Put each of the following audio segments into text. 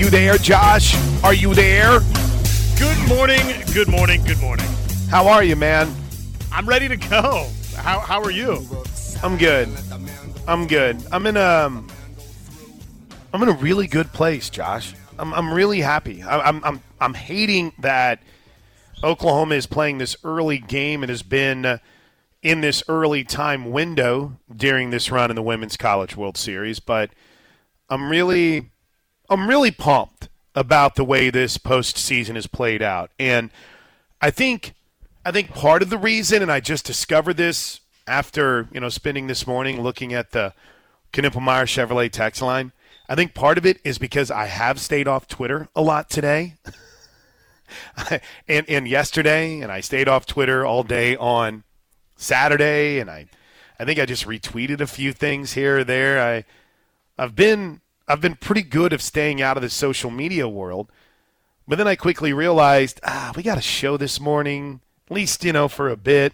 you there, Josh? Are you there? Good morning, good morning, good morning. How are you, man? I'm ready to go. How, how are you? I'm good. I'm good. I'm in a I'm in a really good place, Josh. I'm, I'm really happy. I, I'm I'm I'm hating that Oklahoma is playing this early game and has been in this early time window during this run in the Women's College World Series, but I'm really I'm really pumped about the way this postseason has played out. And I think I think part of the reason, and I just discovered this after, you know, spending this morning looking at the Knippelmeyer Chevrolet text line, I think part of it is because I have stayed off Twitter a lot today. and and yesterday, and I stayed off Twitter all day on Saturday, and I, I think I just retweeted a few things here or there. I, I've been I've been pretty good of staying out of the social media world, but then I quickly realized ah, we got a show this morning, at least you know for a bit.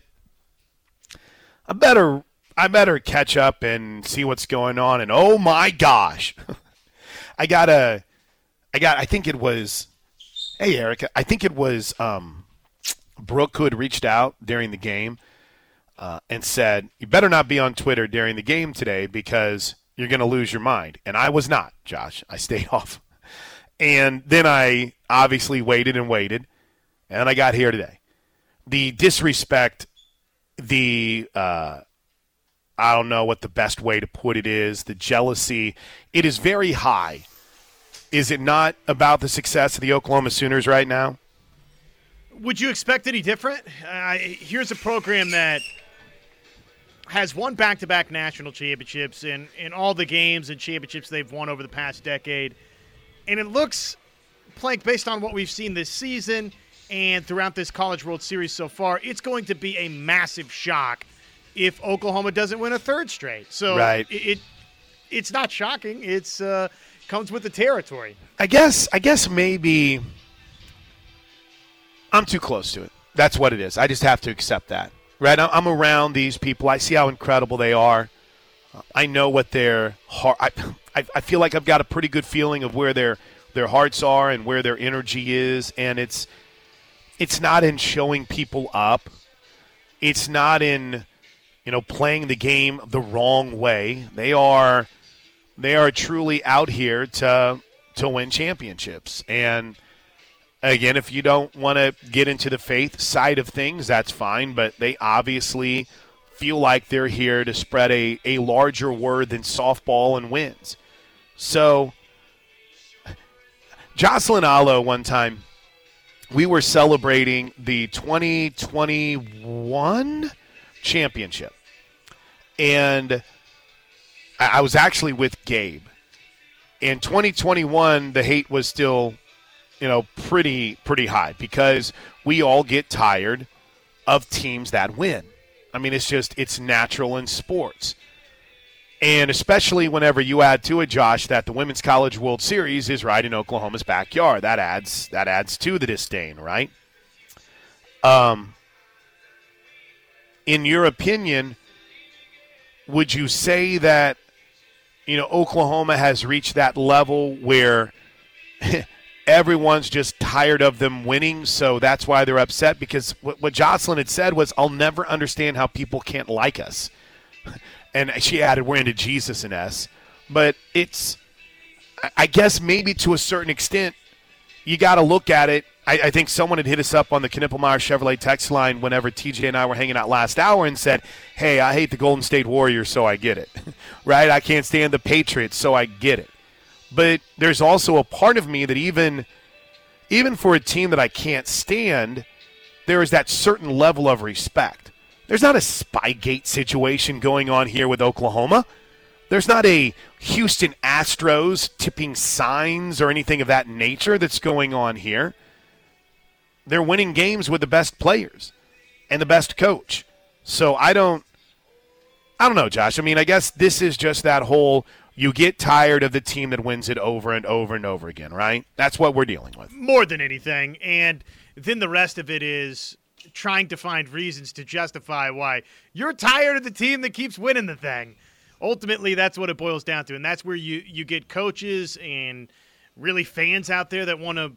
I better I better catch up and see what's going on. And oh my gosh, I got a, I got I think it was, hey Erica, I think it was um, Brooke who had reached out during the game uh, and said, You better not be on Twitter during the game today because you're going to lose your mind. And I was not, Josh. I stayed off. And then I obviously waited and waited, and I got here today. The disrespect, the, uh, I don't know what the best way to put it is, the jealousy, it is very high. Is it not about the success of the Oklahoma Sooners right now? Would you expect any different? Uh, here's a program that has won back-to-back national championships in, in all the games and championships they've won over the past decade. And it looks, Plank, based on what we've seen this season and throughout this College World Series so far, it's going to be a massive shock if Oklahoma doesn't win a third straight. So right. it, it it's not shocking. It's uh, comes with the territory. I guess I guess maybe I'm too close to it. That's what it is. I just have to accept that right? I'm around these people. I see how incredible they are. I know what their heart. I, I feel like I've got a pretty good feeling of where their their hearts are and where their energy is, and it's it's not in showing people up. It's not in you know playing the game the wrong way. They are they are truly out here to to win championships and Again, if you don't want to get into the faith side of things, that's fine, but they obviously feel like they're here to spread a, a larger word than softball and wins. So, Jocelyn Alo, one time, we were celebrating the 2021 championship. And I was actually with Gabe. In 2021, the hate was still you know, pretty pretty high because we all get tired of teams that win. I mean, it's just it's natural in sports. And especially whenever you add to it, Josh, that the Women's College World Series is right in Oklahoma's backyard. That adds that adds to the disdain, right? Um in your opinion, would you say that you know Oklahoma has reached that level where everyone's just tired of them winning, so that's why they're upset. Because what, what Jocelyn had said was, "I'll never understand how people can't like us," and she added, "We're into Jesus and S." But it's, I guess, maybe to a certain extent, you got to look at it. I, I, think someone had hit us up on the Knippelmeyer Chevrolet text line whenever TJ and I were hanging out last hour and said, "Hey, I hate the Golden State Warriors, so I get it." right? I can't stand the Patriots, so I get it. But there's also a part of me that even even for a team that I can't stand, there is that certain level of respect. There's not a Spygate situation going on here with Oklahoma. There's not a Houston Astros tipping signs or anything of that nature that's going on here. They're winning games with the best players and the best coach. So I don't I don't know, Josh. I mean, I guess this is just that whole you get tired of the team that wins it over and over and over again, right? That's what we're dealing with. More than anything. And then the rest of it is trying to find reasons to justify why you're tired of the team that keeps winning the thing. Ultimately, that's what it boils down to. And that's where you, you get coaches and really fans out there that want to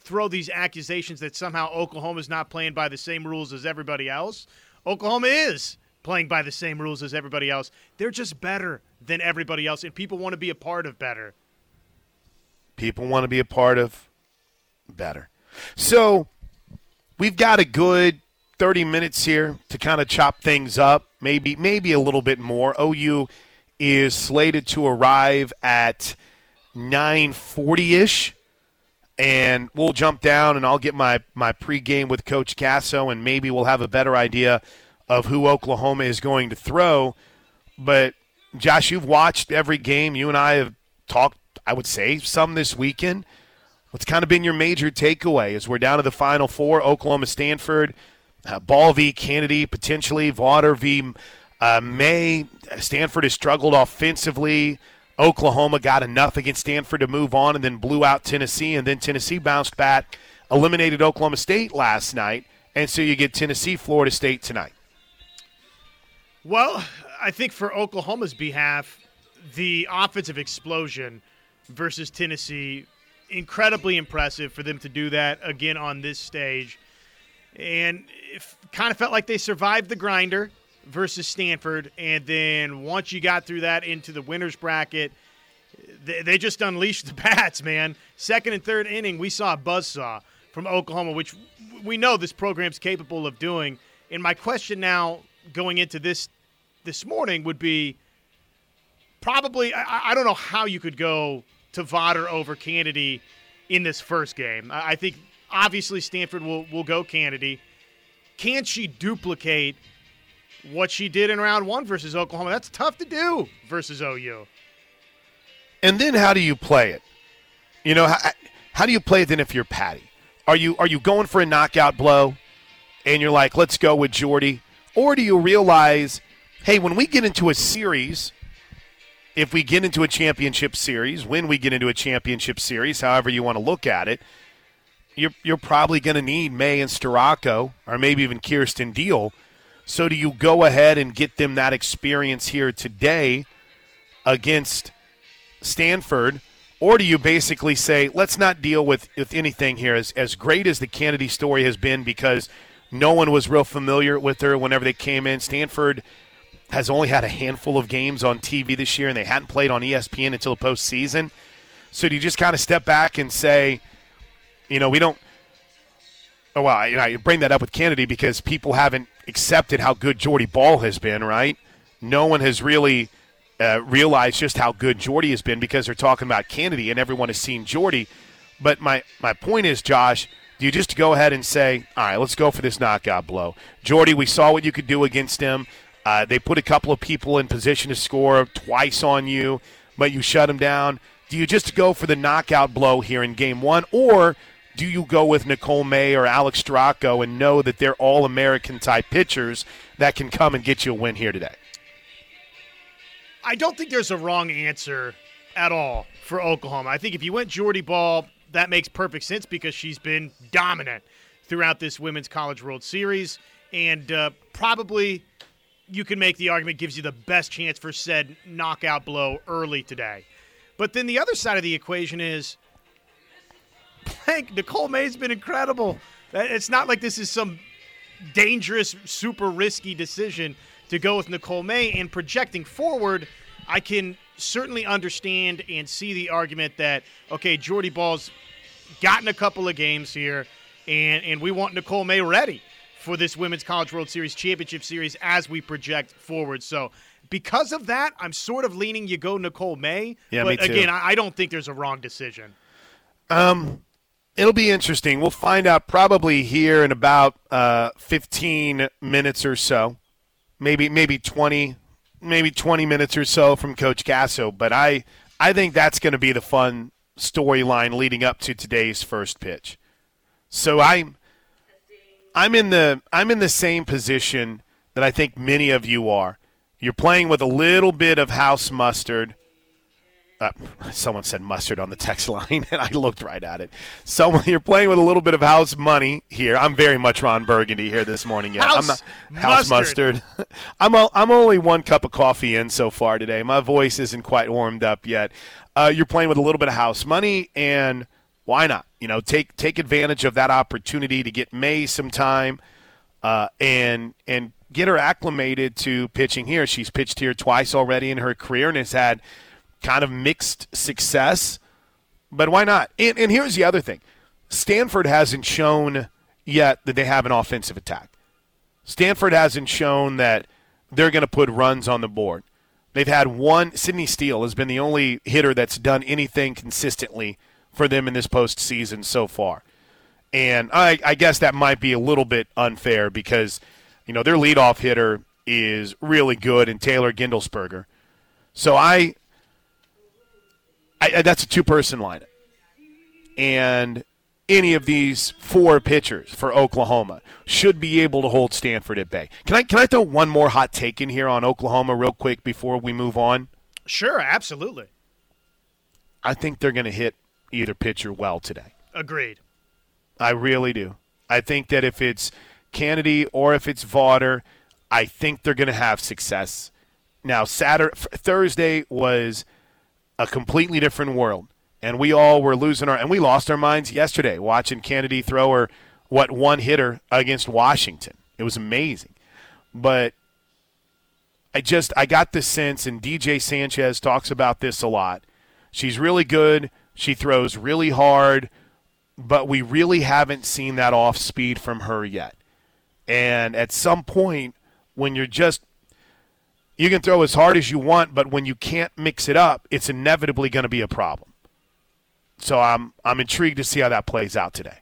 throw these accusations that somehow Oklahoma is not playing by the same rules as everybody else. Oklahoma is playing by the same rules as everybody else. They're just better than everybody else, and people want to be a part of better. People want to be a part of better. So we've got a good 30 minutes here to kind of chop things up, maybe maybe a little bit more. OU is slated to arrive at 9:40ish and we'll jump down and I'll get my my pregame with coach Gasso and maybe we'll have a better idea of who Oklahoma is going to throw. But Josh, you've watched every game. You and I have talked, I would say, some this weekend. What's kind of been your major takeaway as we're down to the final four? Oklahoma, Stanford, uh, Bahl v. Canady, potentially Vawter v. Uh, May. Stanford has struggled offensively. Oklahoma got enough against Stanford to move on and then blew out Tennessee, and then Tennessee bounced back, eliminated Oklahoma State last night, and so you get Tennessee, Florida State tonight. Well, I think for Oklahoma's behalf, the offensive explosion versus Tennessee, incredibly impressive for them to do that again on this stage. And it kind of felt like they survived the grinder versus Stanford. And then once you got through that into the winner's bracket, they, they just unleashed the bats, man. Second and third inning, we saw a buzzsaw from Oklahoma, which we know this program's capable of doing. And my question now going into this this morning would be probably I, I don't know how you could go to Vawter over Canady in this first game. I, I think obviously Stanford will will go Canady. Can she duplicate what she did in round one versus Oklahoma? That's tough to do versus OU. And then how do you play it? You know, how, how do you play it then if you're Patty? Are you are you going for a knockout blow and you're like, let's go with Jordy? Or do you realize, hey, when we get into a series, if we get into a championship series, when we get into a championship series, however you want to look at it, you're, you're probably going to need May and Storako, or maybe even Kierston Deal. So do you go ahead and get them that experience here today against Stanford? Or do you basically say, let's not deal with, with anything here? As, as great as the Canady story has been, because no one was real familiar with her whenever they came in. Stanford has only had a handful of games on TV this year, and they hadn't played on ESPN until the postseason. So do you just kind of step back and say, you know, we don't. Oh, well, you know, you bring that up with Canady because people haven't accepted how good Jordy Bahl has been, right? No one has really uh, realized just how good Jordy has been because they're talking about Canady and everyone has seen Jordy. But my, my point is, Josh, do you just go ahead and say, all right, let's go for this knockout blow? Jordy, we saw what you could do against him. Uh, they put a couple of people in position to score twice on you, but you shut them down. Do you just go for the knockout blow here in game one, or do you go with Nicole May or Alex Storako and know that they're all American type pitchers that can come and get you a win here today? I don't think there's a wrong answer at all for Oklahoma. I think if you went Jordy Bahl, that makes perfect sense because she's been dominant throughout this Women's College World Series and uh, probably you can make the argument gives you the best chance for said knockout blow early today. But then the other side of the equation is Nicole May's been incredible. Uh, it's not like this is some dangerous, super risky decision to go with Nicole May. And projecting forward, I can certainly understand and see the argument that, okay, Jordy Bahl's gotten a couple of games here, and, and we want Nicole May ready for this Women's College World Series Championship Series as we project forward. So, because of that, I'm sort of leaning you go Nicole May. Yeah, but me too. again, I don't think there's a wrong decision. Um, it'll be interesting. We'll find out probably here in about uh, 15 minutes or so, maybe maybe 20, maybe 20 minutes or so from Coach Gasso. But I I think that's going to be the fun storyline leading up to today's first pitch. So I'm I'm in the I'm in the same position that I think many of you are. You're playing with a little bit of house mustard. Uh, someone said mustard on the text line, and I looked right at it. Someone, you're playing with a little bit of house money here. I'm very much Ron Burgundy here this morning. Yeah, house I'm not, house mustard. mustard. I'm i I'm only one cup of coffee in so far today. My voice isn't quite warmed up yet. uh, you're playing with a little bit of house money, and why not? You know, take take advantage of that opportunity to get May some time, uh, and and get her acclimated to pitching here. She's pitched here twice already in her career and has had kind of mixed success. But why not? And, and here's the other thing: Stanford hasn't shown yet that they have an offensive attack. Stanford hasn't shown that they're going to put runs on the board. They've had one. Sydney Steele has been the only hitter that's done anything consistently for them in this postseason so far. And I, I guess that might be a little bit unfair because, you know, their leadoff hitter is really good in Taylor Gindlesperger. So I, I that's a two-person lineup, and any of these four pitchers for Oklahoma should be able to hold Stanford at bay. Can I can I throw one more hot take in here on Oklahoma real quick before we move on? Sure, absolutely. I think they're going to hit either pitcher well today. Agreed. I really do. I think that if it's Canady or if it's Vawter, I think they're going to have success. Now, Saturday, Thursday was a completely different world and we all were losing our and we lost our minds yesterday watching Canady throw her what one hitter against Washington. It was amazing, but I just I got this sense, and DJ Sanchez talks about this a lot. She's really good. She throws really hard, but we really haven't seen that off speed from her yet. And at some point, when you're just you can throw as hard as you want, but when you can't mix it up, it's inevitably going to be a problem. So I'm I'm intrigued to see how that plays out today.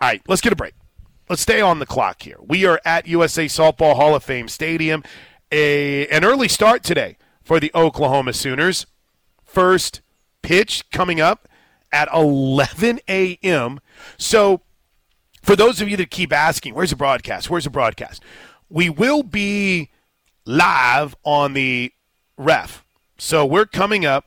All right, let's get a break. Let's stay on the clock here. We are at USA Softball Hall of Fame Stadium. A an early start today for the Oklahoma Sooners. First pitch coming up at 11 a.m. So, for those of you that keep asking, where's the broadcast? Where's the broadcast? We will be live on the ref. So, we're coming up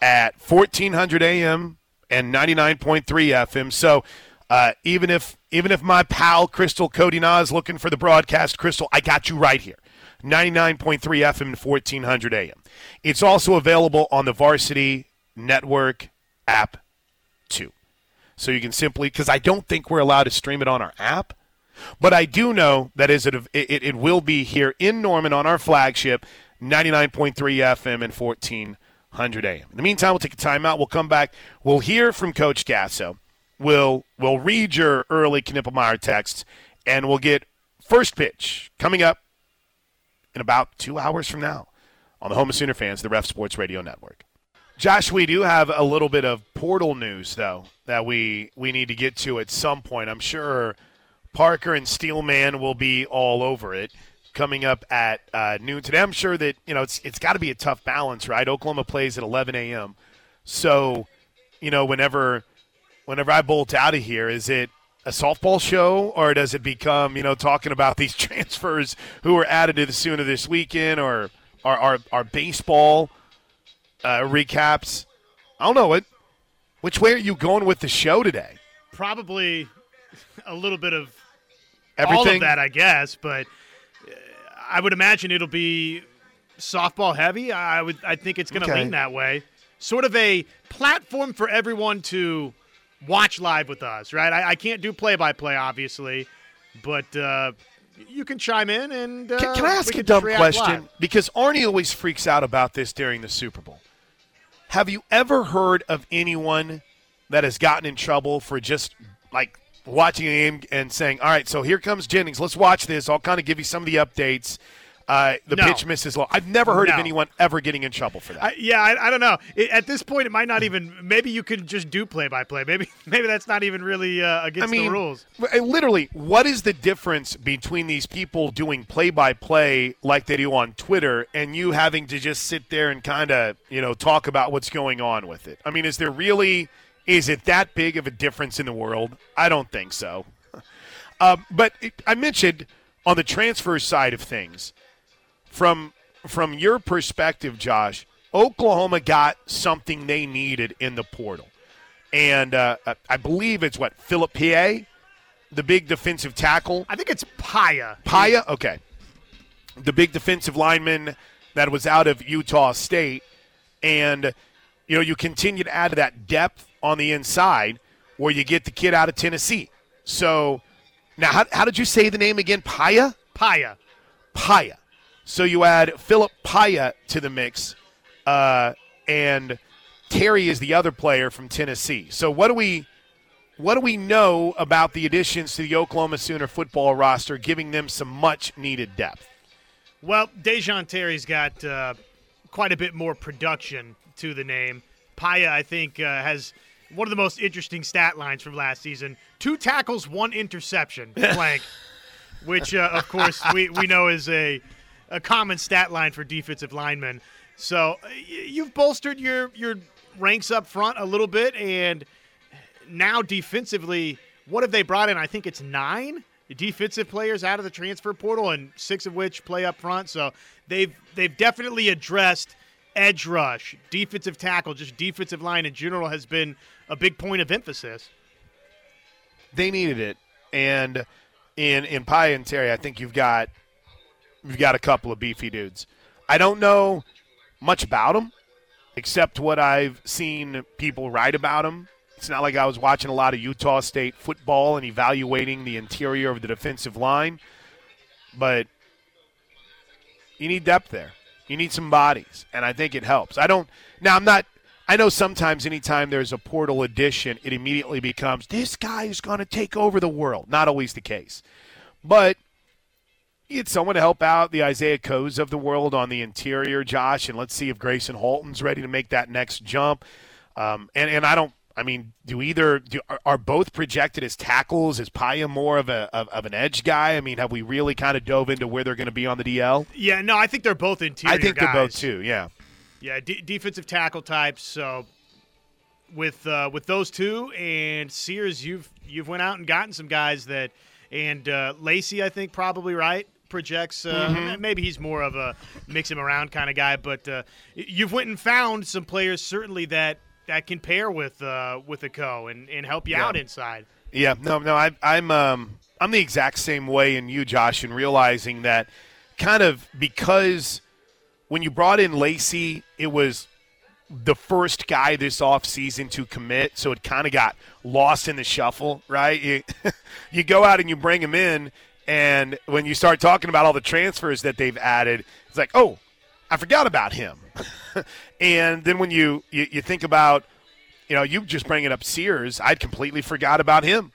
at 1400 AM and 99.3 FM. So uh, even if even if my pal Crystal Cody Na is looking for the broadcast, Crystal, I got you right here. 99.3 FM and 1400 AM. It's also available on the Varsity Network app too. So you can simply because I don't think we're allowed to stream it on our app. But I do know that is it, it, it will be here in Norman on our flagship, 99.3 FM and 1400 AM. In the meantime, we'll take a timeout. We'll come back. We'll hear from Coach Gasso. We'll, we'll read your early Knippelmeyer texts, and we'll get first pitch coming up in about two hours from now on the Home of Sooner Fans, the Ref Sports Radio Network. Josh, we do have a little bit of portal news, though, that we, we need to get to at some point. I'm sure Parker and Steelman will be all over it coming up at uh, noon today. I'm sure that you know it's it's got to be a tough balance, right? Oklahoma plays at 11 a.m. So, you know, whenever whenever I bolt out of here, is it a softball show or does it become you know talking about these transfers who were added to the Sooner this weekend or our baseball uh, recaps? I don't know what. Which way are you going with the show today? Probably a little bit of Everything? all of that, I guess, but I would imagine it'll be softball heavy. I would. I think it's going to okay. lean that way. Sort of a platform for everyone to watch live with us, right? I, I can't do play by play, obviously, but uh, you can chime in and. Uh, can, can, I ask a dumb question? Live. Because Arnie always freaks out about this during the Super Bowl. Have you ever heard of anyone that has gotten in trouble for just like watching a game and saying, "All right, so here comes Jennings. Let's watch this. I'll kind of give you some of the updates." Uh, the no. pitch misses low. I've never heard no. of anyone ever getting in trouble for that. I, yeah, I, I, don't know. It, at this point, it might not even. Maybe you could just do play by play. Maybe maybe that's not even really uh, against I mean, the rules. Literally, what is the difference between these people doing play by play like they do on Twitter and you having to just sit there and kind of you know talk about what's going on with it? I mean, is there really? Is it that big of a difference in the world? I don't think so. Um, but it, I mentioned on the transfer side of things, from from your perspective, Josh, Oklahoma got something they needed in the portal, and uh, I believe it's what Philip Pie, the big defensive tackle. I think it's Paea. Paea, okay, the big defensive lineman that was out of Utah State, and you know, you continue to add to that depth on the inside where you get the kid out of Tennessee. So now, how, how did you say the name again? Paea? Paea. Paea. So you add Philip Paea to the mix, uh, and Terry is the other player from Tennessee. So what do we what do we know about the additions to the Oklahoma Sooner football roster, giving them some much needed depth? Well, Da'Jon Terry's got uh, quite a bit more production to the name. Paea, I think, uh, has one of the most interesting stat lines from last season: two tackles, one interception, blank. which, uh, of course, we, we know is a a common stat line for defensive linemen. So uh, you've bolstered your your ranks up front a little bit, and now defensively, what have they brought in? I think it's nine defensive players out of the transfer portal, and six of which play up front. So they've they've definitely addressed edge rush, defensive tackle, just defensive line in general has been a big point of emphasis. They needed it, and in in Paea and Terry, I think you've got you've got a couple of beefy dudes. I don't know much about them, except what I've seen people write about them. It's not like I was watching a lot of Utah State football and evaluating the interior of the defensive line, but you need depth there. You need some bodies, and I think it helps. I don't. Now, I'm not. I know sometimes anytime there's a portal addition, it immediately becomes this guy is going to take over the world. Not always the case. But you get someone to help out the Isaiah Coes of the world on the interior, Josh, and let's see if Gracen Halton's ready to make that next jump. Um, and, and I don't I mean, do either do, are, are, both projected as tackles? Is Paea more of a of, of, an edge guy? I mean, have we really kind of dove into where they're going to be on the DL? Yeah, no, I think they're both interior. I think guys. they're both too. Yeah, yeah, d- defensive tackle types. So with uh, with those two and Sears, you've you've went out and gotten some guys that, and uh, Lacey, I think probably right projects. Uh, mm-hmm. Maybe he's more of a mix him around kind of guy, but uh, you've went and found some players certainly that that can pair with uh, with a Coe and, and help you yeah. out inside. Yeah, no, no, I, I'm um, I'm the exact same way in you, Josh, in realizing that kind of because when you brought in Lacey, it was the first guy this offseason to commit, so it kind of got lost in the shuffle, right? You, you go out and you bring him in, and when you start talking about all the transfers that they've added, it's like, oh, I forgot about him. and then when you, you, you think about, you know, you just bringing up Sears, I'd completely forgot about him.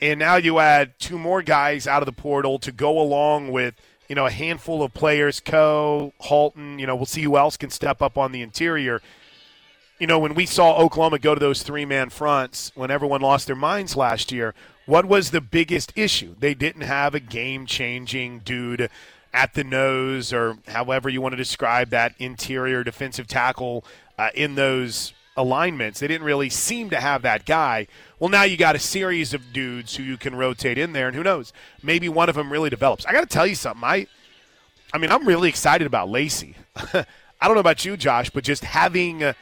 And now you add two more guys out of the portal to go along with, you know, a handful of players, Coe, Halton, you know, we'll see who else can step up on the interior. You know, when we saw Oklahoma go to those three man fronts when everyone lost their minds last year, what was the biggest issue? They didn't have a game changing dude at the nose, or however you want to describe that interior defensive tackle uh, in those alignments. They didn't really seem to have that guy. Well, now you got a series of dudes who you can rotate in there, and who knows? Maybe one of them really develops. I got to tell you something. I, I mean, I'm really excited about Lacey. I don't know about you, Josh, but just having, uh,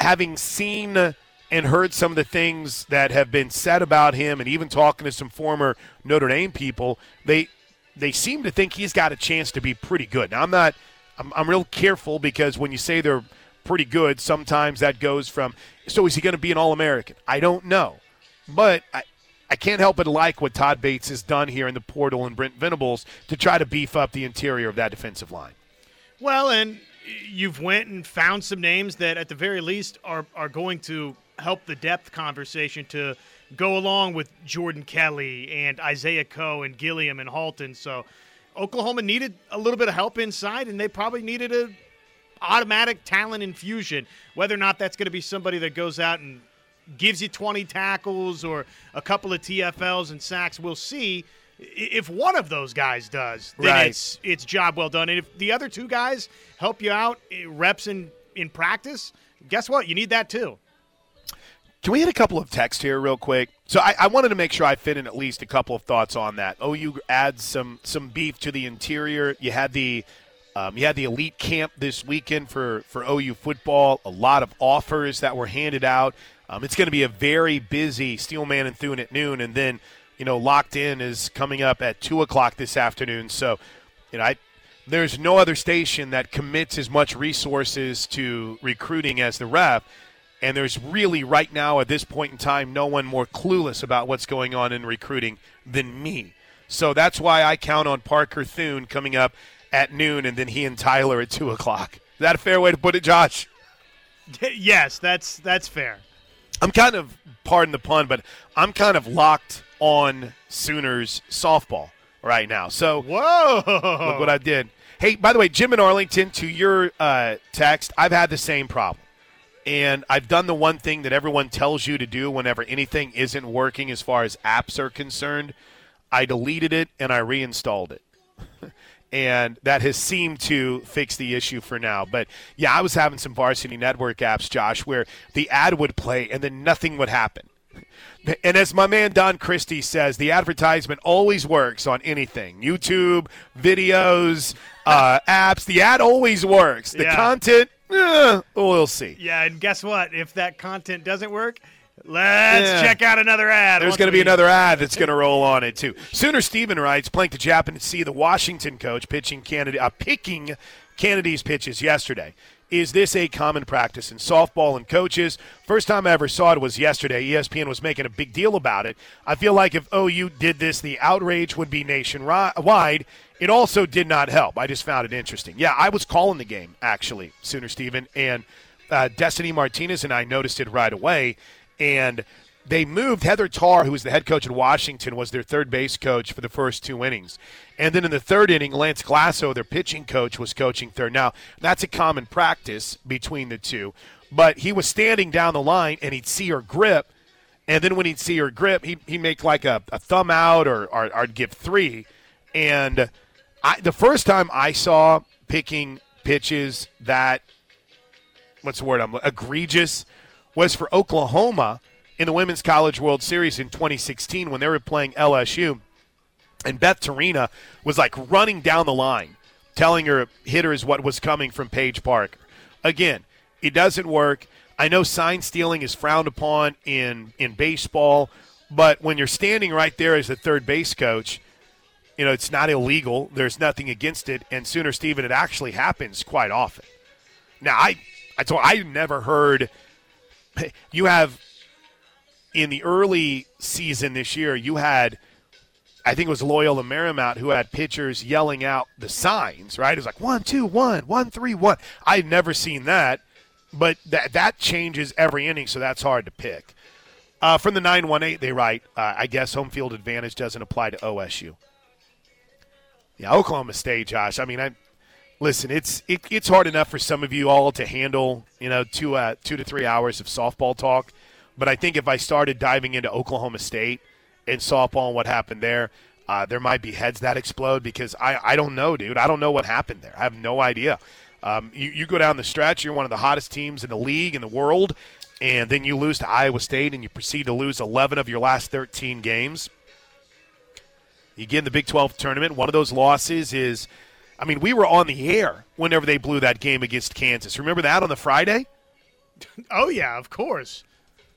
having seen and heard some of the things that have been said about him, and even talking to some former Notre Dame people, they they seem to think he's got a chance to be pretty good. Now, I'm not, I'm, I'm real careful because when you say they're pretty good, sometimes that goes from, so is he going to be an All American? I don't know. But I, I can't help but like what Todd Bates has done here in the portal and Brent Venables to try to beef up the interior of that defensive line. Well, and you've went and found some names that at the very least are, are going to help the depth conversation to – go along with Jordan Kelly and Isaiah Coe and Gilliam and Halton. So Oklahoma needed a little bit of help inside, and they probably needed a automatic talent infusion. Whether or not that's going to be somebody that goes out and gives you 20 tackles or a couple of TFLs and sacks, we'll see. If one of those guys does, then right. it's it's job well done. And if the other two guys help you out, eh, reps in in practice, guess what? You need that too. Can we hit a couple of texts here real quick? So I, I, wanted to make sure I fit in at least a couple of thoughts on that. OU adds some some beef to the interior. You had the um, you had the elite camp this weekend for for OU football. A lot of offers that were handed out. Um, it's going to be a very busy Steelman and Thune at noon, and then you know locked in is coming up at two o'clock this afternoon. So you know I there's no other station that commits as much resources to recruiting as the ref. And there's really, right now, at this point in time, no one more clueless about what's going on in recruiting than me. So that's why I count on Parker Thune coming up at noon and then he and Tyler at 2 o'clock. Is that a fair way to put it, Josh? Yes, that's that's fair. I'm kind of, pardon the pun, but I'm kind of locked on Sooners softball right now. So Whoa! look what I did. Hey, by the way, Jim in Arlington, to your uh, text, I've had the same problem. And I've done the one thing that everyone tells you to do whenever anything isn't working as far as apps are concerned. I deleted it and I reinstalled it. and that has seemed to fix the issue for now. But yeah, I was having some varsity network apps, Josh, where the ad would play and then nothing would happen. And as my man Don Christie says, the advertisement always works on anything YouTube, videos, uh, apps. The ad always works. The Yeah. content, eh, we'll see. Yeah, and guess what? If that content doesn't work, let's Yeah. check out another ad. There's going to be another ad that's going to roll on it too. Sooner Steven writes, playing to Japan to see the Washington coach pitching Canady, uh, picking Canady's pitches yesterday. Is this a common practice in softball and coaches? First time I ever saw it was yesterday. ESPN was making a big deal about it. I feel like if OU did this, the outrage would be nationwide. It also did not help. I just found it interesting. Yeah, I was calling the game actually, Sooner Steven, and uh, Destiny Martinez and I noticed it right away. And they moved Heather Tarr, who was the head coach at Washington, was their third base coach for the first two innings. And then in the third inning, Lance Glasoe, their pitching coach, was coaching third. Now, that's a common practice between the two, but he was standing down the line and he'd see her grip. And then when he'd see her grip, he, he'd make like a, a thumb out or, or, or I'd give three. And I, the first time I saw picking pitches that what's the word I'm egregious was for Oklahoma in the Women's College World Series in 2016 when they were playing LSU. And Beth Torina was like running down the line, telling her hitters what was coming from Paige Parker. Again, it doesn't work. I know sign stealing is frowned upon in, in baseball, but when you're standing right there as a third base coach, you know, it's not illegal. There's nothing against it. And sooner, Stephen, it actually happens quite often. Now, I, I told, I never heard. You have in the early season this year, you had, I think it was Loyola Marymount who had pitchers yelling out the signs. Right, it was like one, two, one, one, three, one. I've never seen that, but that that changes every inning, so that's hard to pick. Uh, from the 918, they write, uh, I guess home field advantage doesn't apply to OSU. Yeah, Oklahoma State, Josh. I mean, I listen. It's it, it's hard enough for some of you all to handle, you know, two uh, two to three hours of softball talk. But I think if I started diving into Oklahoma State and softball and what happened there, uh, there might be heads that explode because I I don't know, dude. I don't know what happened there. I have no idea. Um, you, you go down the stretch, you're one of the hottest teams in the league in the world, and then you lose to Iowa State and you proceed to lose 11 of your last 13 games. You get in the Big 12 tournament. One of those losses is, I mean, we were on the air whenever they blew that game against Kansas. Remember that on the Friday? Oh yeah, of course.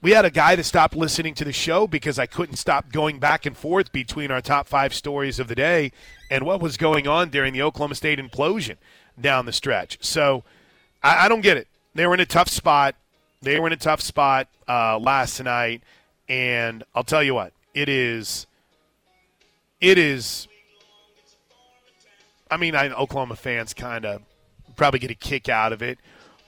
We had a guy that stopped listening to the show because I couldn't stop going back and forth between our top five stories of the day and what was going on during the Oklahoma State implosion down the stretch. So I, I don't get it. They were in a tough spot. They were in a tough spot uh, last night, and I'll tell you what, it is. It is. I mean, I, Oklahoma fans kind of probably get a kick out of it,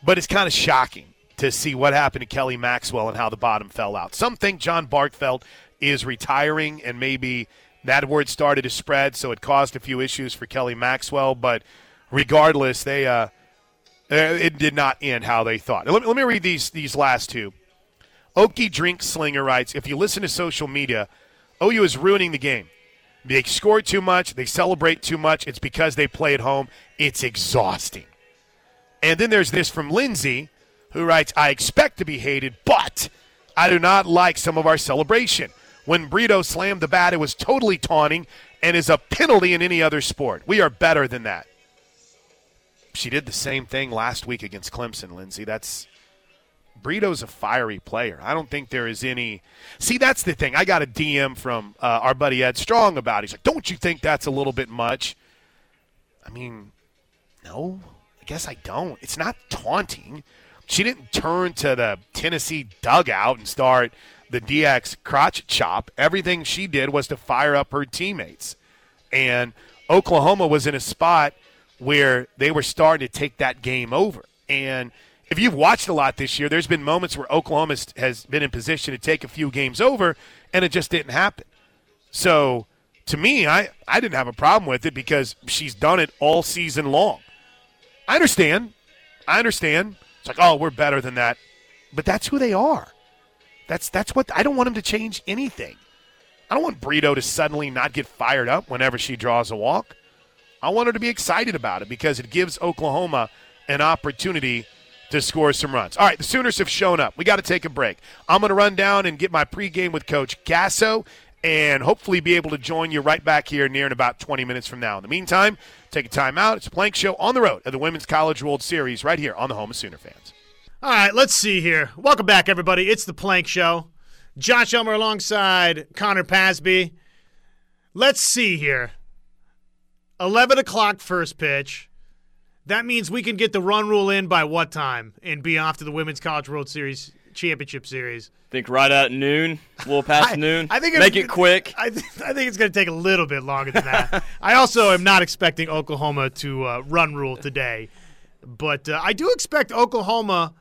but it's kind of shocking to see what happened to Kelly Maxwell and how the bottom fell out. Some think John Barkfeld is retiring, and maybe that word started to spread, so it caused a few issues for Kelly Maxwell. But regardless, they uh, it did not end how they thought. Let me, let me read these these last two. Okie Drink Slinger writes, if you listen to social media, OU is ruining the game. They score too much. They celebrate too much. It's because they play at home. It's exhausting. And then there's this from Lindsay, who writes, I expect to be hated, but I do not like some of our celebration. When Brito slammed the bat, it was totally taunting and is a penalty in any other sport. We are better than that. She did the same thing last week against Clemson, Lindsay. That's Brito's a fiery player. I don't think there is any. See, that's the thing. I got a DM from uh, our buddy Ed Strong about. it. He's like, "Don't you think that's a little bit much?" I mean, No, I guess I don't. It's not taunting. She didn't turn to the Tennessee dugout and start the DX crotch chop. Everything she did was to fire up her teammates. And Oklahoma was in a spot where they were starting to take that game over. And if you've watched a lot this year, there's been moments where Oklahoma has been in position to take a few games over, and it just didn't happen. So to me, I, I didn't have a problem with it because she's done it all season long. I understand. I understand. It's like, oh, we're better than that. But that's who they are. That's that's what I don't want them to change anything. I don't want Brito to suddenly not get fired up whenever she draws a walk. I want her to be excited about it because it gives Oklahoma an opportunity to score some runs. All right, the Sooners have shown up. We got to take a break. I'm going to run down and get my pregame with Coach Gasso and hopefully be able to join you right back here near in about 20 minutes from now. In the meantime, take a time out. It's a Plank Show on the road at the Women's College World Series right here on the home of Sooner fans. All right, let's see here. Welcome back, everybody. It's the Plank Show. Josh Elmer alongside Connor Pasby. Let's see here. 11 o'clock first pitch. That means we can get the run rule in by what time and be off to the Women's College World Series Championship Series? think right at noon, a little past I, noon. I think make it quick. I, th- I think it's going to take a little bit longer than that. I also am not expecting Oklahoma to uh, run rule today, but uh, I do expect Oklahoma,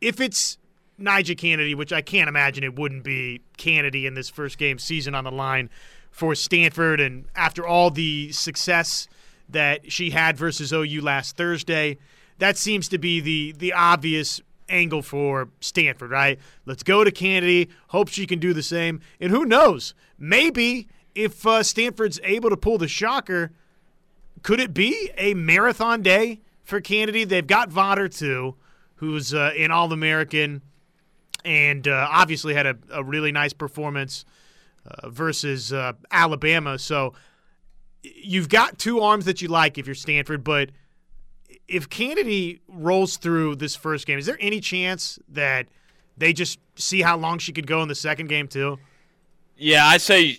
if it's Nija Canady, which I can't imagine it wouldn't be Canady in this first game season on the line for Stanford, and after all the success that she had versus OU last Thursday, that seems to be the the obvious angle for Stanford, right? Let's go to Canady. Hope she can do the same. And who knows? Maybe if uh, Stanford's able to pull the shocker, could it be a marathon day for Canady? They've got Vawter too, who's uh, an All American and uh, obviously had a, a, really nice performance uh, versus uh, Alabama. So you've got two arms that you like if you're Stanford, but if Canady rolls through this first game, is there any chance that they just see how long she could go in the second game too? Yeah, I say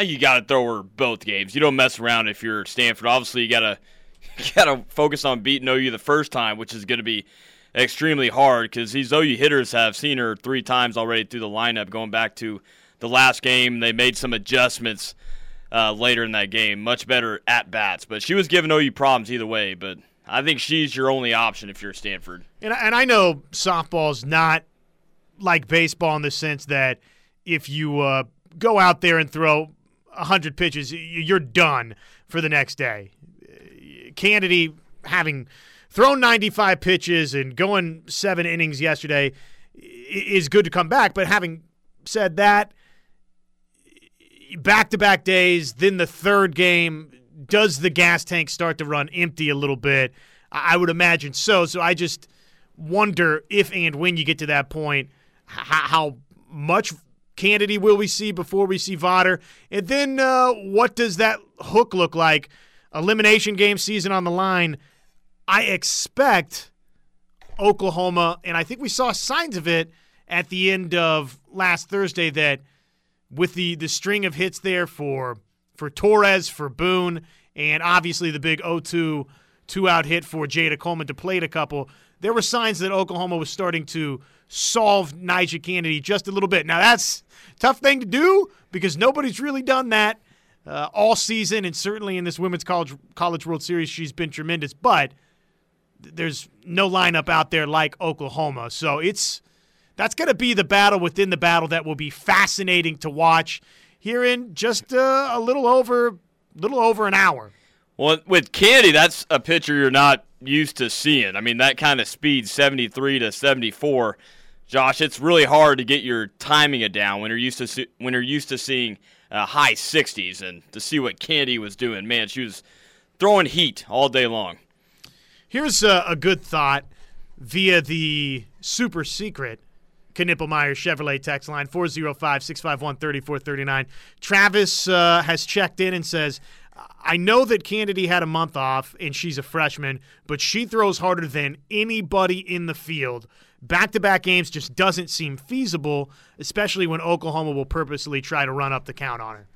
you got to throw her both games. You don't mess around if you're Stanford. Obviously, you got to you got to focus on beating OU the first time, which is going to be extremely hard because these OU hitters have seen her three times already through the lineup. Going back to the last game, they made some adjustments uh, later in that game, much better at bats. But she was giving OU problems either way. But I think she's your only option if you're Stanford. And, and I know softball's not like baseball in the sense that if you uh, go out there and throw 100 pitches, you're done for the next day. Canady having thrown 95 pitches and going seven innings yesterday is good to come back. But having said that, back to back days, then the third game, does the gas tank start to run empty a little bit? I would imagine so. So I just wonder if and when you get to that point, how, much Canady will we see before we see Vawter? And then uh, what does that hook look like? Elimination game season on the line. I expect Oklahoma, and I think we saw signs of it at the end of last Thursday that with the the string of hits there for for Torres, for Boone, and obviously the big 0-2 two out hit for Jayda Coleman to plate a couple, there were signs that Oklahoma was starting to solve Nija Canady just a little bit. Now that's tough thing to do because nobody's really done that uh, all season, and certainly in this Women's College College World Series, she's been tremendous. But there's no lineup out there like Oklahoma, so it's that's going to be the battle within the battle that will be fascinating to watch here in just uh, a little over little over an hour. Well, with Candy, that's a pitcher you're not used to seeing. I mean, that kind of speed, 73 to 74. Josh, it's really hard to get your timing it down when you're used to see, when you're used to seeing uh, high 60s and to see what Candy was doing. Man, she was throwing heat all day long. Here's a, a good thought via the super secret Knippelmeyer Chevrolet text line 405 651 3439. Travis uh, has checked in and says, I know that Canady had a month off and she's a freshman, but she throws harder than anybody in the field. Back to back games just doesn't seem feasible, especially when Oklahoma will purposely try to run up the count on her.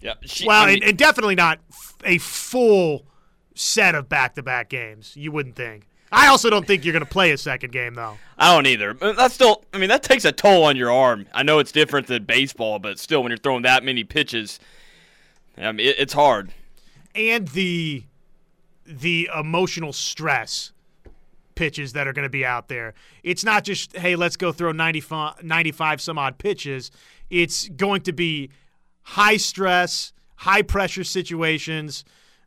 Yeah. She, well, I mean, and, and definitely not a full set of back-to-back games. You wouldn't think. I also don't think you're going to play a second game though. I don't either. But That's still. I mean, that takes a toll on your arm. I know it's different than baseball, but still, when you're throwing that many pitches, I mean, it, it's hard. and the the emotional stress pitches that are going to be out there. It's not just hey, let's go throw 95, 95 some odd pitches. It's going to be high stress, high pressure situations.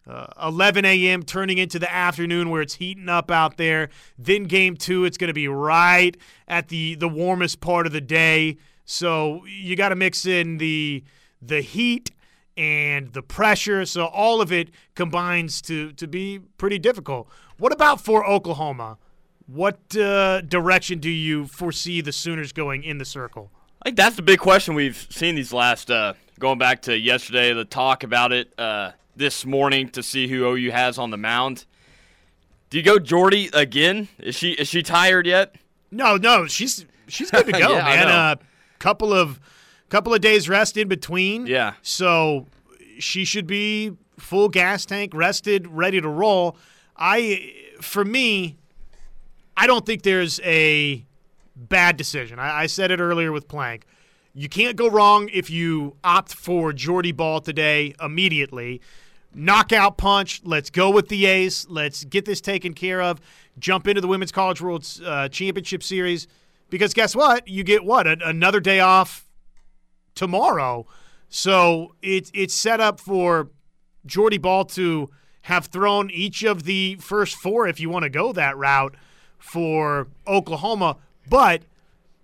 Uh, 11 a.m. turning into the afternoon where it's heating up out there. Then game two, it's going to be right at the the warmest part of the day. So you got to mix in the the heat and the pressure. So all of it combines to to be pretty difficult. What about for Oklahoma? What uh, direction do you foresee the Sooners going in the circle? I think that's the big question we've seen these last. Uh, going back to yesterday, the talk about it uh, this morning to see who OU has on the mound. Do you go Jordy again? Is she is she tired yet? No, no, she's she's good to go, Yeah, man. A uh, couple of couple of days rest in between. Yeah. So she should be full gas tank, rested, ready to roll. I for me, I don't think there's a bad decision. I, I said it earlier with Plank. You can't go wrong if you opt for Jordy Bahl today immediately. Knockout punch. Let's go with the ace. Let's get this taken care of. Jump into the Women's College World uh, Championship Series. Because guess what? You get what? A- another day off tomorrow. So it's it's set up for Jordy Bahl to have thrown each of the first four, if you want to go that route, for Oklahoma. But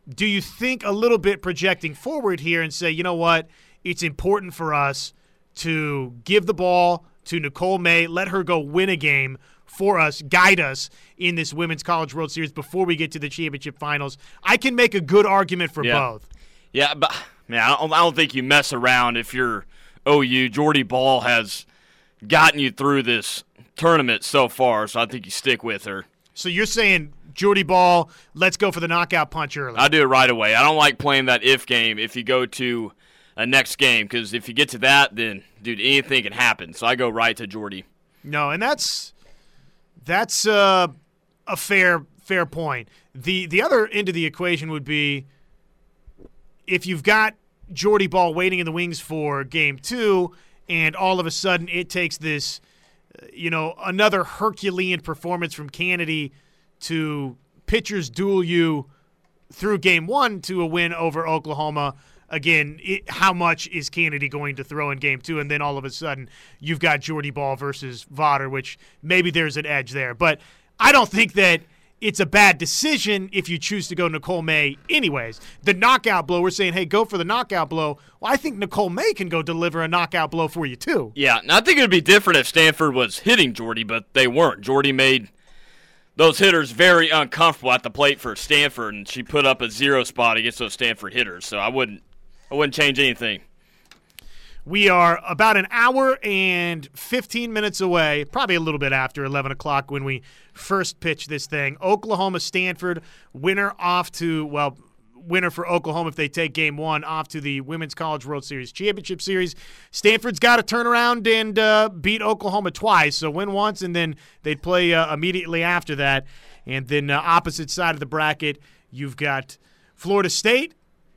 do you think a little bit projecting forward here and say, you know what, it's important for us to give the ball to Nicole May, let her go win a game for us, guide us in this Women's College World Series before we get to the championship finals? I can make a good argument for Yeah. both. Yeah, but man, I don't, I don't think you mess around if you're OU. Jordy Bahl has gotten you through this tournament so far, so I think you stick with her. So you're saying Jordy Bahl, let's go for the knockout punch early. I do it right away. I don't like playing that if game if you go to a next game because if you get to that, then dude, anything can happen. So I go right to Jordy. No, and that's that's uh, a fair fair point. The the other end of the equation would be if you've got Jordy Bahl waiting in the wings for game two, and all of a sudden it takes this, uh, you know, another Herculean performance from Canady to pitchers duel you through game one to a win over Oklahoma. Again, it, how much is Canady going to throw in game two? And then all of a sudden, you've got Jordy Bahl versus Vawter, which maybe there's an edge there. But I don't think that it's a bad decision if you choose to go Nicole May, anyways. The knockout blow, we're saying, hey, go for the knockout blow. Well, I think Nicole May can go deliver a knockout blow for you, too. Yeah, now I think it would be different if Stanford was hitting Jordy, but they weren't. Jordy made those hitters very uncomfortable at the plate for Stanford, and she put up a zero spot against those Stanford hitters. So I wouldn't, I wouldn't change anything. We are about an hour and 15 minutes away, probably a little bit after 11 o'clock when we first pitch this thing. Oklahoma Stanford, winner off to, well, winner for Oklahoma if they take game one off to the Women's College World Series Championship Series. Stanford's got to turn around and uh, beat Oklahoma twice. So win once, and then they'd play uh, immediately after that. And then uh, opposite side of the bracket, you've got Florida State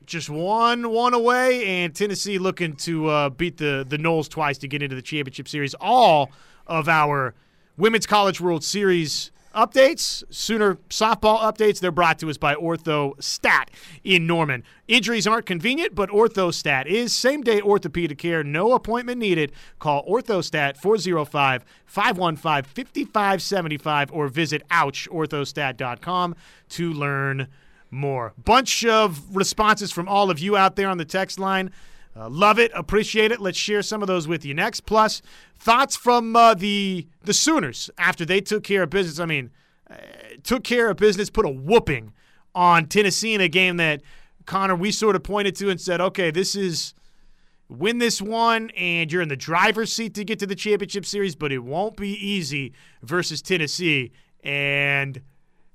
just one one away, and Tennessee looking to uh, beat the the Noles twice to get into the championship series. All of our women's college World Series updates, Sooner softball updates, they're brought to us by Ortho Stat in Norman. Injuries aren't convenient, but Ortho Stat is same day orthopedic care, no appointment needed. Call Orthostat 405 515 5575 or visit ouchorthostat.com to learn more. Bunch of responses from all of you out there on the text line. Uh, love it, appreciate it. Let's share some of those with you next. Plus, thoughts from uh, the the Sooners after they took care of business. I mean, uh, took care of business, put a whooping on Tennessee in a game that Connor we sort of pointed to and said, okay, this is win this one and you're in the driver's seat to get to the championship series, but it won't be easy versus Tennessee. And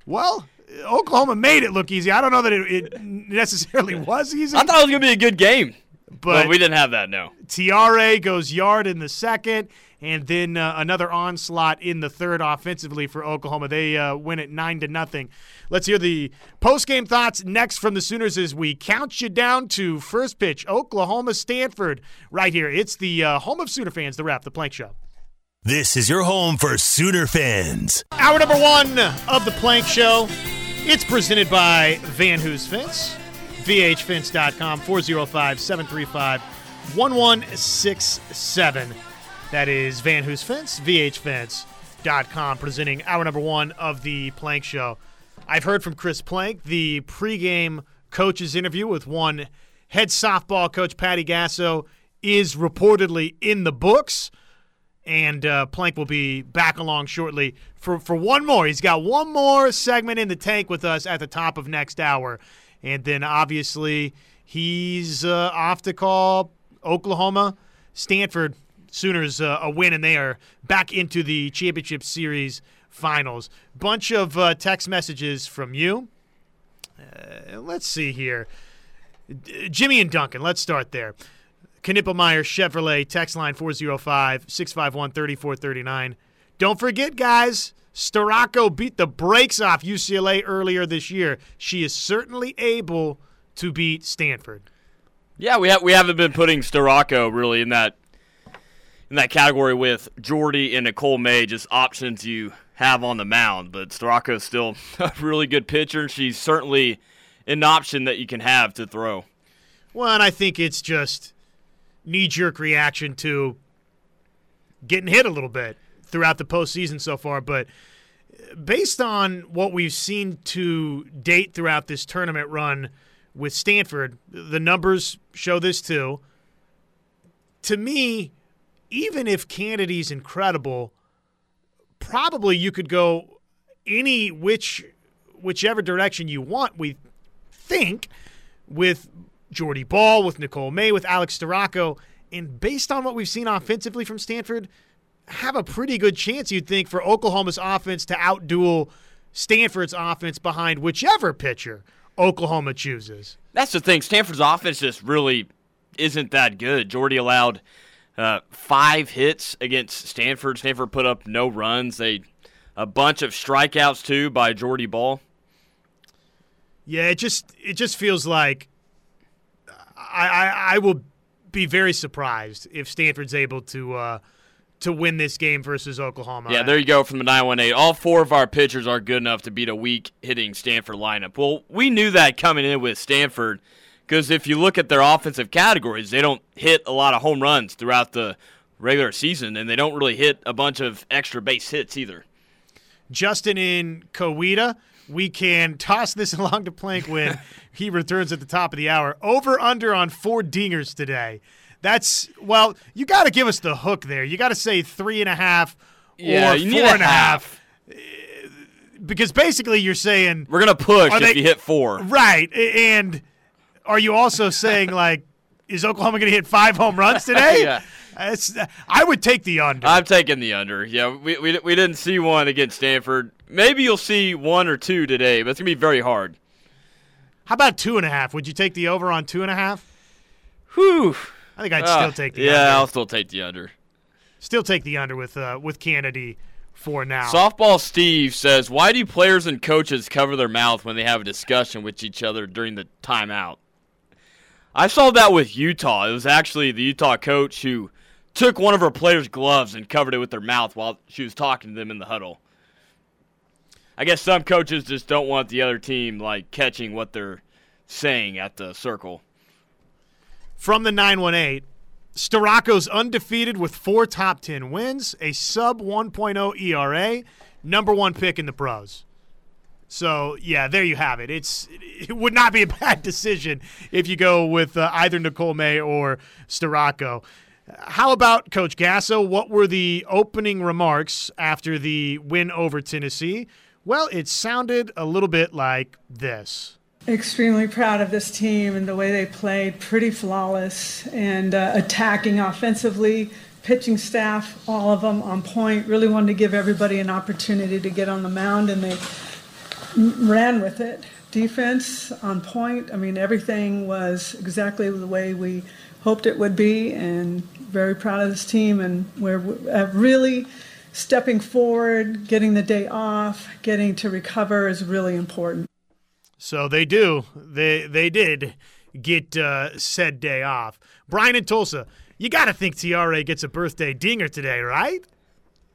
well, Oklahoma made it look easy. I don't know that it, it necessarily was easy. I thought it was gonna be a good game. But we didn't have that. No. Tiare goes yard in the second, and then uh, another onslaught in the third offensively for Oklahoma. They uh, win it nine to nothing. Let's hear the post game thoughts next from the Sooners as we count you down to first pitch, Oklahoma Stanford. Right here, it's the uh, home of Sooner fans, the Ref, the Plank Show. This is your home for Sooner fans. Hour number one of the Plank Show. It's presented by Van Hoos Fence, vhfence.com, 405 735 1167. That is Van Hoos Fence, vhfence.com, presenting hour number one of the Plank Show. I've heard from Chris Plank, the pregame coach's interview with one head softball coach, Patty Gasso, is reportedly in the books and uh, Plank will be back along shortly for, for one more. He's got one more segment in the tank with us at the top of next hour. And then obviously he's uh, off to call Oklahoma, Stanford Sooners uh, a win, and they are back into the championship series finals. Bunch of uh, text messages from you. Uh, let's see here. Jimmy and Duncan, let's start there. Knippelmeyer Chevrolet, text line 405 651 3439. Don't forget, guys, Storako beat the brakes off UCLA earlier this year. She is certainly able to beat Stanford. Yeah, we have we haven't been putting Storako really in that in that category with Jordy and Nicole May, just options you have on the mound. But Storako is still a really good pitcher, and she's certainly an option that you can have to throw. Well, and I think it's just knee jerk reaction to getting hit a little bit throughout the postseason so far. But based on what we've seen to date throughout this tournament run with Stanford, the numbers show this too. To me, even if Canady's incredible, probably you could go any which whichever direction you want. We think with Jordy Bahl, with Nicole May, with Alex Storako. And based on what we've seen offensively from Stanford, have a pretty good chance, you'd think, for Oklahoma's offense to outduel Stanford's offense behind whichever pitcher Oklahoma chooses. That's the thing. Stanford's offense just really isn't that good. Jordy allowed uh, five hits against Stanford. Stanford put up no runs. They a bunch of strikeouts too by Jordy Bahl. Yeah, it just it just feels like I, I, I will be very surprised if Stanford's able to uh, to win this game versus Oklahoma. Yeah, there you go from the 918. All four of our pitchers are good enough to beat a weak hitting Stanford lineup. Well, we knew that coming in with Stanford because if you look at their offensive categories, they don't hit a lot of home runs throughout the regular season, and they don't really hit a bunch of extra base hits either. Justin in Coweta we can toss this along to Plank when he returns at the top of the hour. Over under on four dingers today. That's well, you got to give us the hook there. You got to say three and a half yeah, or four and a half. half. Because basically, you're saying we're gonna push if they, you hit four, right? And are you also saying like, is Oklahoma going to hit five home runs today? yeah. It's, I would take the under. I'm taking the under. Yeah, we, we, we didn't see one against Stanford. Maybe you'll see one or two today, but it's going to be very hard. How about two and a half? Would you take the over on two and a half? Whew. I think I'd uh, still take the yeah, under. Yeah, I'll still take the under. Still take the under with uh, with Canady for now. Softball Steve says, "Why do players and coaches cover their mouth when they have a discussion with each other during the timeout?" I saw that with Utah. It was actually the Utah coach who took one of her players' gloves and covered it with her mouth while she was talking to them in the huddle. I guess some coaches just don't want the other team like catching what they're saying at the circle. From the 918, Storako's undefeated with four top 10 wins, a sub 1.0 ERA, number one pick in the pros. So yeah, there you have it. It's it would not be a bad decision if you go with uh, either Nicole May or Storako. How about Coach Gasso? What were the opening remarks after the win over Tennessee? Well, it sounded a little bit like this. Extremely proud of this team and the way they played, pretty flawless and uh, attacking offensively, pitching staff, all of them on point. Really wanted to give everybody an opportunity to get on the mound, and they ran with it. defense on point. I mean, everything was exactly the way we hoped it would be, and very proud of this team. And we're uh, really stepping forward, getting the day off, getting to recover is really important. So they do. They they did get uh, said day off. Brian in Tulsa, you got to think TRA gets a birthday dinger today, right?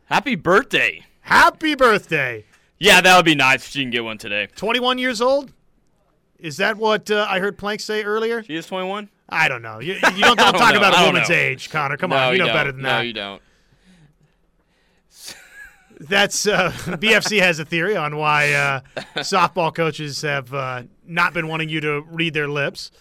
Happy birthday. Happy birthday. Yeah, that would be nice if she can get one today. 21 years old? Is that what uh, I heard Plank say earlier? She is 21? I don't know. You, you don't, don't, don't talk know. about a woman's know. age, Connor. Come no, on, you know don't. better than No, that. No, you don't. That's uh, BFC has a theory on why uh, softball coaches have uh, not been wanting you to read their lips.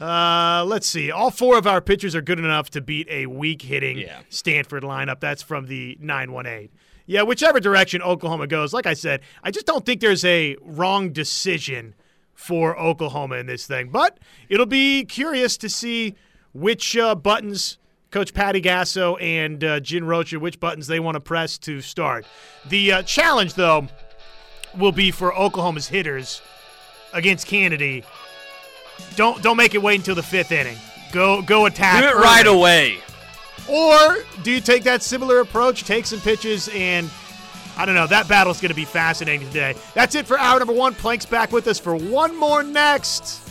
Uh, let's see. All four of our pitchers are good enough to beat a weak hitting Yeah. Stanford lineup. That's from the 918. Yeah, whichever direction Oklahoma goes, like I said, I just don't think there's a wrong decision for Oklahoma in this thing. But it'll be curious to see which uh, buttons Coach Patty Gasso and uh, Jen Rocha, which buttons they want to press to start. The uh, challenge, though, will be for Oklahoma's hitters against Canady. Don't don't make it wait until the fifth inning. Go go attack. Do it early. right away. Or do you take that similar approach, take some pitches, and I don't know. That battle's going to be fascinating today. That's it for hour number one. Plank's back with us for one more next.